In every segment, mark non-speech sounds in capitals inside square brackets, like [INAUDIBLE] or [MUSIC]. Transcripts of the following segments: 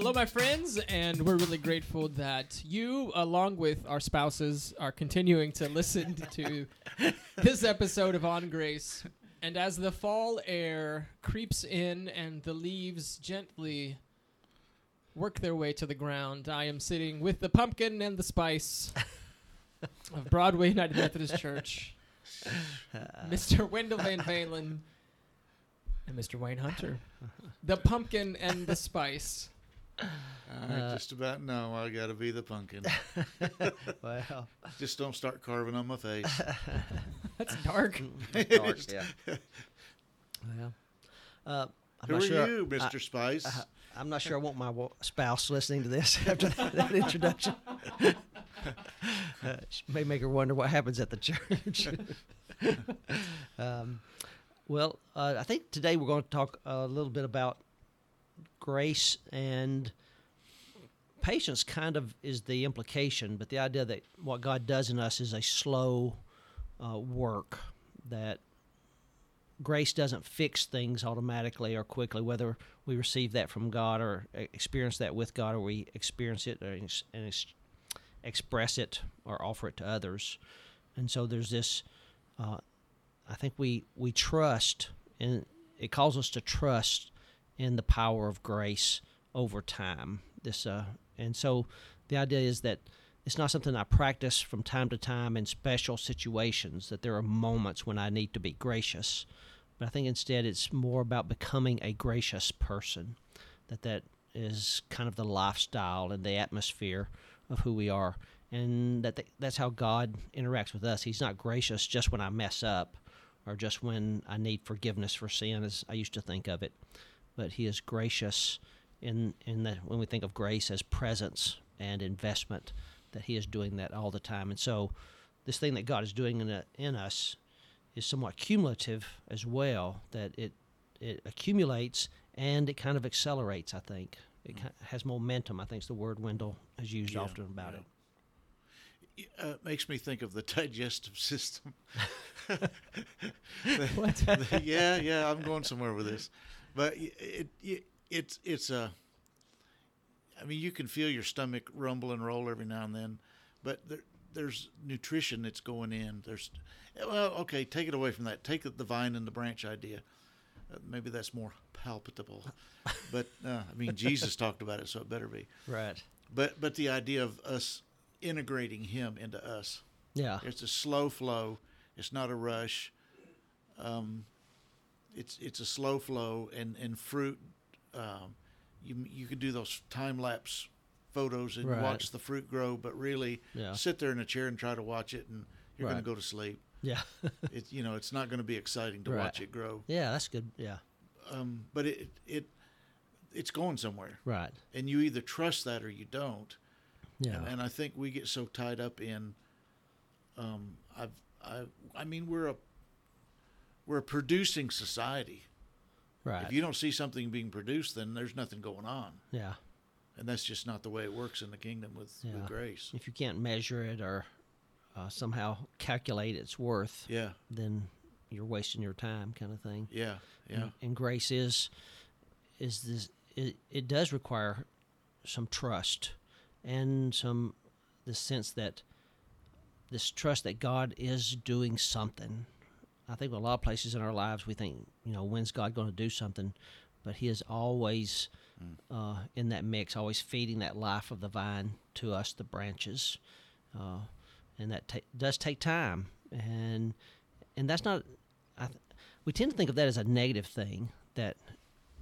Hello, my friends, and we're really grateful that you, along with our spouses, are continuing to listen [LAUGHS] to this episode of On Grace. And as the fall air creeps in and the leaves gently work their way to the ground, I am sitting with the pumpkin and the spice of Broadway United Methodist Church, [LAUGHS] Mr. Wendell Van Valen [LAUGHS] and Mr. Wayne Hunter. The pumpkin and the spice. I Uh, just about know I got to be the pumpkin. [LAUGHS] Well, just don't start carving on my face. [LAUGHS] That's dark. [LAUGHS] dark, yeah. Well, uh, I'm Who not are sure. you, I- Mr. Spice? I, I'm not sure I want my spouse listening to this after that, that introduction. uh, she may make her wonder what happens at the church. um, well, uh, I think today we're going to talk a little bit about grace and patience. Kind of is the implication, but the idea that what God does in us is a slow uh, work that grace doesn't fix things automatically or quickly, whether we receive that from God or experience that with God or we experience it ex- and ex- express it or offer it to others. And so there's this, uh, I think we, we trust, and it calls us to trust in the power of grace over time. This, uh, and so the idea is that it's not something I practice from time to time in special situations, that there are moments when I need to be gracious but I think instead it's more about becoming a gracious person. That that is kind of the lifestyle and the atmosphere of who we are, and that th- that's how God interacts with us. He's not gracious just when I mess up, or just when I need forgiveness for sin, as I used to think of it, but He is gracious in in that when we think of grace as presence and investment, that He is doing that all the time. And so, this thing that God is doing in, a, in us is somewhat cumulative as well. That it it accumulates and it kind of accelerates. I think it ki has momentum. I think is the word Wendell has used Yeah, often about yeah. it. uh, it makes me think of the digestive system. [LAUGHS] [LAUGHS] What? The- [LAUGHS] yeah, yeah, I'm going somewhere with this, but it, it it's it's a. I mean, you can feel your stomach rumble and roll every now and then, but there, there's nutrition that's going in. There's, well, okay, take it away from that. Take the vine and the branch idea. Uh, maybe that's more palpable, [LAUGHS] but uh, I mean, Jesus talked about it, so it better be. Right. But but the idea of us integrating Him into us. Yeah. It's a slow flow. It's not a rush. Um, it's it's a slow flow, and and fruit. Um, you you could do those time lapse photos and Right. watch the fruit grow, but really Yeah. sit there in a chair and try to watch it, and you're going to go to sleep. Yeah. [LAUGHS] it's you know it's not going to be exciting to Right. watch it grow. yeah. That's good. Yeah. Um, but it it it's going somewhere, Right. and you either trust that or you don't. Yeah. And, and I think we get so tied up in, um, I've, I, I mean, we're a, we're a producing society. right. If you don't see something being produced, then there's nothing going on, yeah. and that's just not the way it works in the kingdom with, Yeah. with grace. If you can't measure it or uh, somehow calculate its worth, Yeah, then you're wasting your time, kind of thing. yeah, yeah, and, and grace is is this it, it does require some trust and some the sense that this trust that God is doing something. I think a lot of places in our lives we think, you know, when's God going to do something? But He is always uh, in that mix, always feeding that life of the vine to us, the branches, uh, and that ta- does take time, and and that's not. I th- we tend to think of that as a negative thing that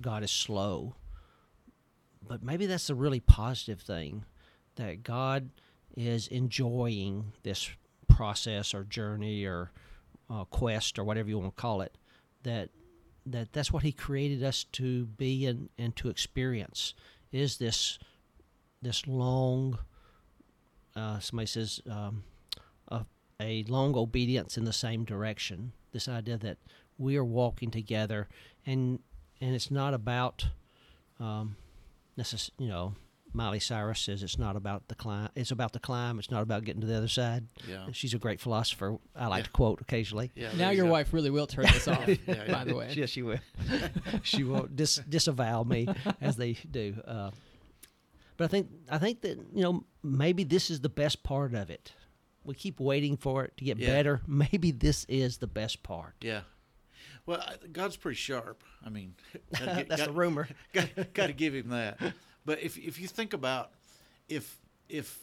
God is slow, but maybe that's a really positive thing that God is enjoying this process or journey or uh, quest or whatever you want to call it. That that that's what He created us to be and, and to experience is this this long. Uh, somebody says um, a, a long obedience in the same direction. This idea that we are walking together, and and it's not about, um, necess- you know, Miley Cyrus says it's not about the climb. It's about the climb. It's not about getting to the other side. yeah. She's a great philosopher. I like Yeah. to quote occasionally. yeah now your go. wife really will turn this off, [LAUGHS] Yeah, by yeah. the way. Yes, she will. [LAUGHS] she won't dis- disavow me as they do. Uh, But I think I think that you know maybe this is the best part of it. We keep waiting for it to get Yeah. better. [LAUGHS] Maybe this is the best part. Yeah. Well, God's pretty sharp. I mean, gotta get- That's got- the rumor. got, got to give him that. But if if you think about if if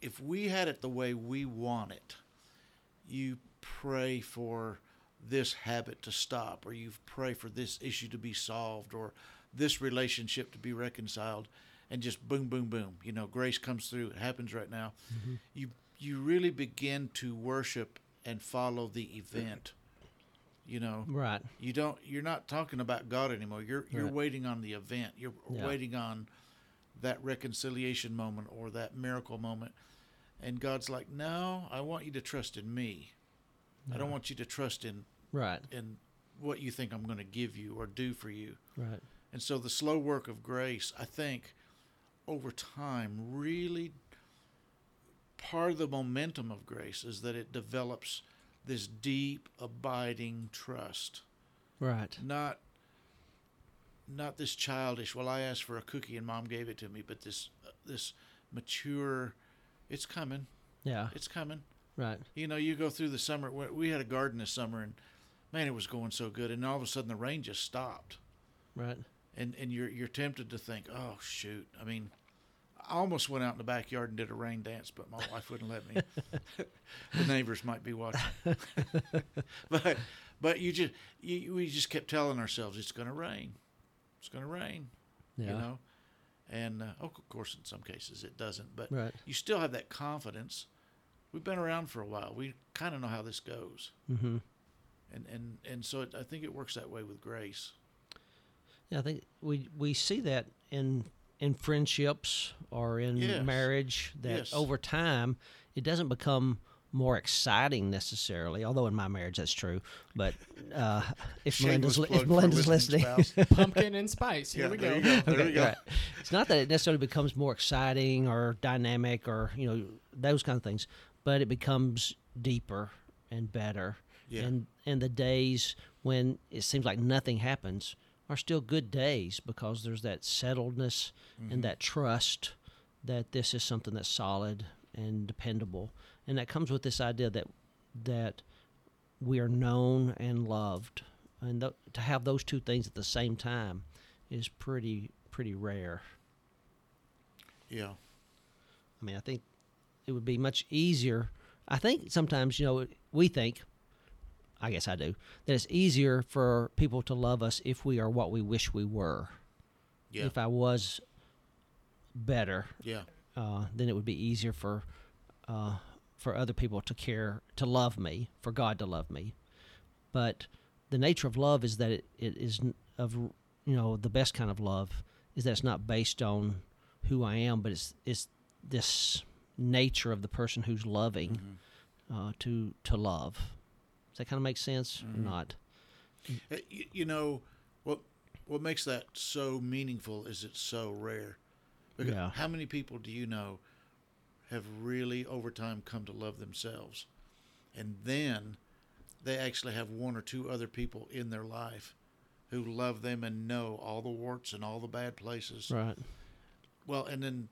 if we had it the way we want it, you pray for this habit to stop, or you pray for this issue to be solved, or this relationship to be reconciled, and just boom, boom, boom. You know, grace comes through. It happens right now. Mm-hmm. You you really begin to worship and follow the event. You know, Right. you don't you're not talking about god anymore you're you're Right. waiting on the event you're Yeah. waiting on that reconciliation moment or that miracle moment and god's like no i want you to trust in me i don't want you to trust in Right. in what you think i'm going to give you or do for you Right. and so the slow work of grace i think over time really part of the momentum of grace is that it develops this deep abiding trust Right. not not this childish well i asked for a cookie and mom gave it to me but this uh, this mature it's coming Yeah. it's coming Right. you know you go through the summer we we had a garden this summer and man it was going so good and all of a sudden the rain just stopped Right. and and you're you're tempted to think oh shoot i mean I almost went out in the backyard and did a rain dance, but my wife wouldn't let me. [LAUGHS] the neighbors might be watching. [LAUGHS] but but you just you, we just kept telling ourselves it's going to rain, it's going to rain, Yeah. you know, and uh, oh, of course in some cases it doesn't, but Right. you still have that confidence. We've been around for a while. We kind of know how this goes, Mm-hmm. and and and so it, I think it works that way with grace. Yeah, I think we we see that in in friendships or in Yes. marriage that Yes. over time it doesn't become more exciting necessarily. Although in my marriage that's true, but uh, if Shameless Melinda's li- plug if Melinda's listening listening. [LAUGHS] Pumpkin and spice. Here Yeah, we there go. you go. There we go. Right. It's not that it necessarily becomes more exciting or dynamic or you know those kind of things, but it becomes deeper and better. Yeah. And and the days when it seems like nothing happens are still good days because there's that settledness Mm-hmm. and that trust that this is something that's solid and dependable, and that comes with this idea that that we are known and loved, and th- to have those two things at the same time is pretty pretty rare. Yeah. I mean, I think it would be much easier. I think sometimes, you know, we think, I guess I do, that it's easier for people to love us if we are what we wish we were. Yeah. If I was better, Yeah. uh, then it would be easier for uh, for other people to care, to love me, for God to love me. But the nature of love is that it, it is of you know the best kind of love is that it's not based on who I am, but it's it's this nature of the person who's loving uh, to to love. Does that kind of make sense or not? Uh, You, you know what? What makes that so meaningful is it's so rare. Because Yeah. How many people do you know have really over time come to love themselves, and then they actually have one or two other people in their life who love them and know all the warts and all the bad places. Right. Well, and then,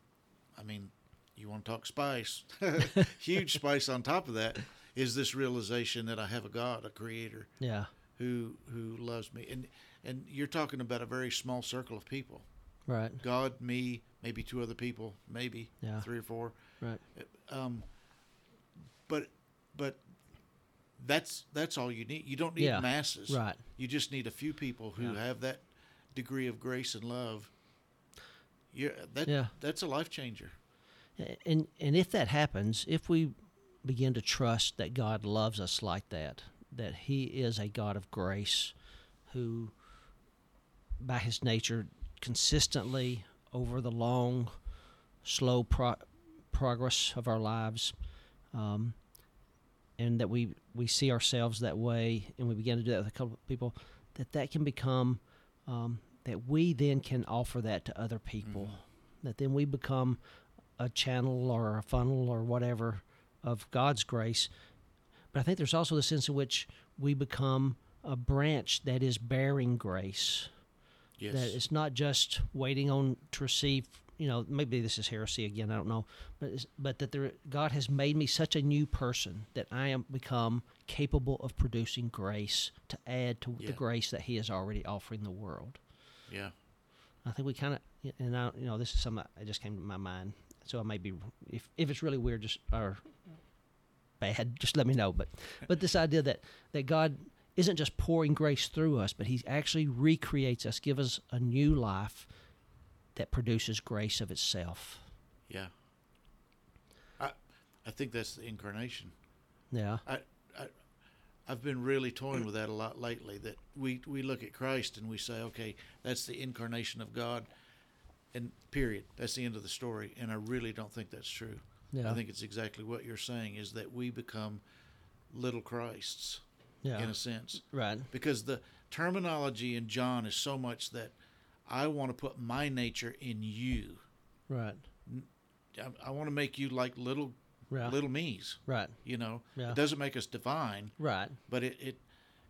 I mean, you want to talk spice? [LAUGHS] Huge [LAUGHS] spice on top of that is this realization that I have a God, a Creator, Yeah. who who loves me, and and you're talking about a very small circle of people. Right. God, me, maybe two other people, maybe Yeah. three or four. Right. Um, but but that's that's all you need. You don't need Yeah, masses. right. You just need a few people who Yeah. have that degree of grace and love. Yeah, that Yeah. that's a life changer. And and if that happens, if we begin to trust that God loves us like that, that He is a God of grace, who, by His nature, consistently over the long, slow pro- progress of our lives, um, and that we we see ourselves that way, and we begin to do that with a couple of people, that that can become um, that we then can offer that to other people, that then we become a channel or a funnel or whatever of God's grace. But I think there's also the sense in which we become a branch that is bearing grace. Yes. That it's not just waiting on to receive you know, maybe this is heresy again. I don't know, but but that there, God has made me such a new person that I am become capable of producing grace to add to Yeah. the grace that He is already offering the world. Yeah. I think we kind of, and I, you know, this is something that just came to my mind. So I may be, if if it's really weird, just or bad, [LAUGHS] just let me know. But but this idea that that God isn't just pouring grace through us, but He actually recreates us, give us a new life that produces grace of itself. Yeah. I I think that's the incarnation. Yeah, I, I I've been really toying with that a lot lately. That we we look at Christ and we say, okay, that's the incarnation of God, and period. That's the end of the story. And I really don't think that's true. Yeah, I think it's exactly what you're saying is that we become little Christs yeah, in a sense. Right, because the terminology in John is so much that I want to put my nature in you. right, I, I want to make you like little right, little me's. right, You know, Yeah. it doesn't make us divine, right, but it, it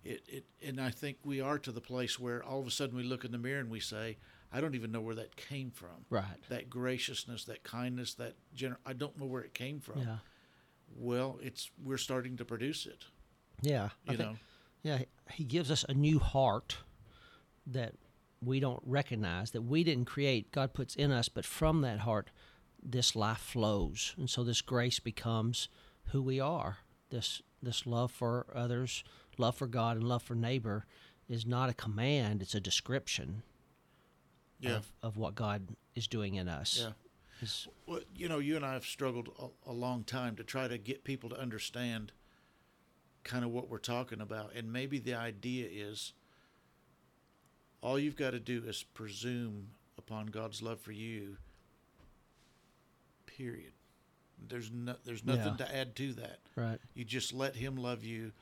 it it and I think we are to the place where all of a sudden we look in the mirror and we say, I don't even know where that came from. right, That graciousness, that kindness, that gener- I don't know where it came from. yeah, Well, it's we're starting to produce it. yeah. I You think- know, Yeah, he gives us a new heart that we don't recognize, that we didn't create. God puts in us, but from that heart, this life flows, and so this grace becomes who we are. This this love for others, love for God, and love for neighbor is not a command; it's a description yeah. of, of what God is doing in us. Yeah. It's- Well, you know, you and I have struggled a, a long time to try to get people to understand kind of what we're talking about. And maybe the idea is all you've got to do is presume upon God's love for you, period. There's no, there's nothing Yeah. to add to that. right. You just let Him love you,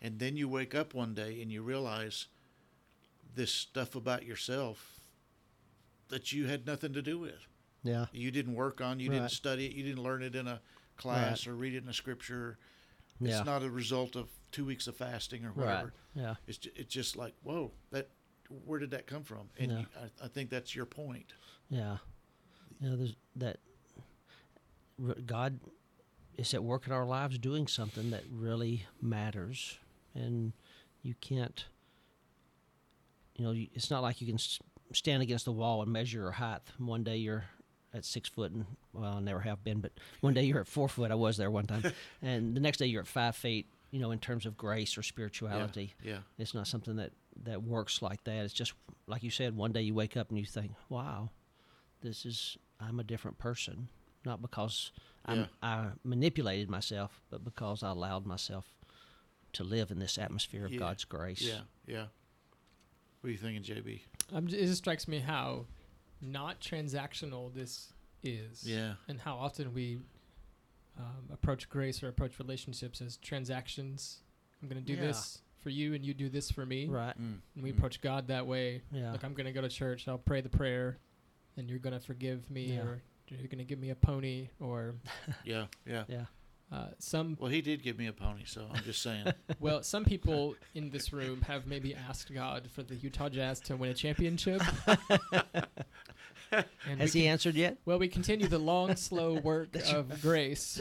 and then you wake up one day and you realize this stuff about yourself that you had nothing to do with Yeah. you didn't work on, you Right. didn't study it, you didn't learn it in a class or read it in a scripture. Yeah. It's not a result of two weeks of fasting or right. whatever. Yeah. It's ju- it's just like whoa, that where did that come from? And Yeah. you, I, I think that's your point. Yeah, you know, there's that God is at work in our lives doing something that really matters, and you can't. You know, it's not like you can stand against the wall and measure your height. One day you're at six foot, and well, I never have been, but one day you're at four foot. I was there one time, [LAUGHS] and the next day you're at five feet. You know, in terms of grace or spirituality. Yeah, It's not something that that works like that. It's just like you said. One day you wake up and you think, "Wow, this is I'm a different person." Not because I'm, Yeah. I manipulated myself, but because I allowed myself to live in this atmosphere of Yeah. God's grace. yeah, yeah. What are you thinking, JB? Um, it just strikes me how not transactional this is. Yeah, And how often we um, approach grace or approach relationships as transactions. I'm going to do Yeah. this for you and you do this for me. Right. Mm, And we mm. approach God that way. Yeah. Like, I'm going to go to church, I'll pray the prayer, and you're going to forgive me, Yeah. or you're going to give me a pony, or [LAUGHS] Yeah, yeah. Yeah. Uh, some Well, he did give me a pony, so I'm just saying. [LAUGHS] Well, some people in this room have maybe asked God for the Utah Jazz to win a championship. [LAUGHS] and Has he con- answered yet? well, we continue the long, slow [LAUGHS] work of grace,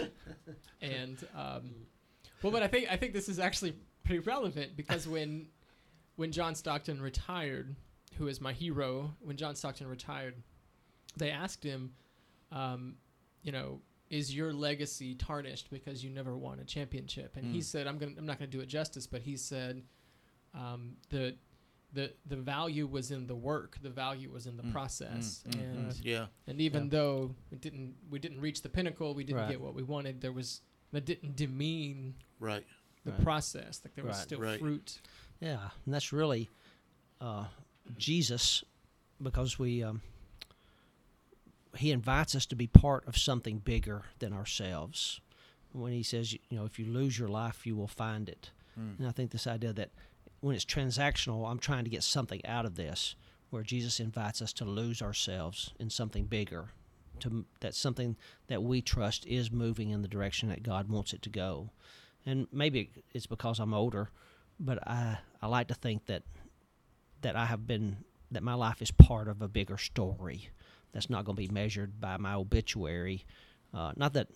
and um, well, but I think I think this is actually pretty relevant because when when John Stockton retired, who is my hero, when John Stockton retired, they asked him, um, you know, is your legacy tarnished because you never won a championship? And he Mm. said, I'm gonna, I'm not gonna do it justice, but he said, um, the the the value was in the work, the value was in the Mm, process, mm, mm, and mm. Yeah, and even Yeah. though we didn't we didn't reach the pinnacle, we didn't Right. get what we wanted. There was that didn't demean right. the Right. process. Like there was still Right. fruit. Yeah, and that's really uh, Jesus, because we um, he invites us to be part of something bigger than ourselves. When he says, you know, if you lose your life, you will find it. Mm. And I think this idea that when it's transactional, I'm trying to get something out of this, where Jesus invites us to lose ourselves in something bigger, to that something that we trust is moving in the direction that God wants it to go. And maybe it's because I'm older, but I I like to think that that I have been that my life is part of a bigger story, that's not going to be measured by my obituary. Uh, not that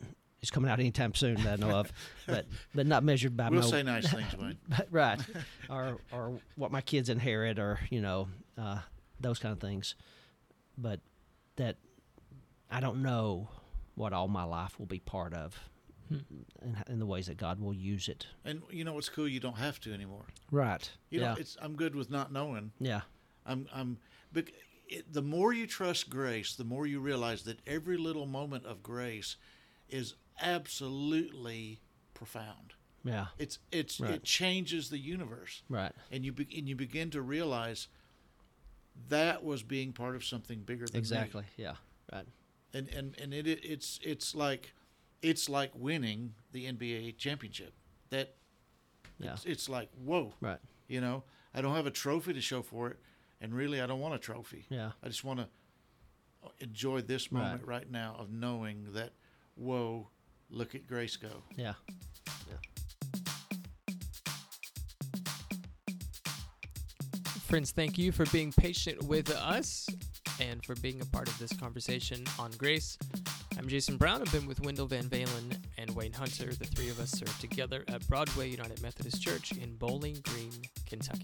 it's coming out anytime soon that I know of, [LAUGHS] but but not measured by We'll my say nice things, [LAUGHS] Wayne. right, [LAUGHS] or or what my kids inherit, or you know uh, those kind of things. But that I don't know what all my life will be part of, Hmm. and in the ways that God will use it. And you know what's cool? You don't have to anymore. Right. You yeah. know, it's I'm good with not knowing. yeah. I'm I'm bec- it, the more you trust grace, the more you realize that every little moment of grace is absolutely profound. Yeah. It's it's Right. it changes the universe, Right. and you be, and you begin to realize that was being part of something bigger than me. Exactly. Yeah. Right. And and and it, it it's it's like it's like winning the NBA championship. That Yeah. it's, it's like whoa, Right. you know. I don't have a trophy to show for it, and really I don't want a trophy. Yeah. I just want to enjoy this moment right, now of knowing that, whoa, look at Grace go. Yeah. Friends, thank you for being patient with us and for being a part of this conversation on grace. I'm Jason Brown. I've been with Wendell Van Valen and Wayne Hunter. The three of us serve together at Broadway United Methodist Church in Bowling Green, Kentucky.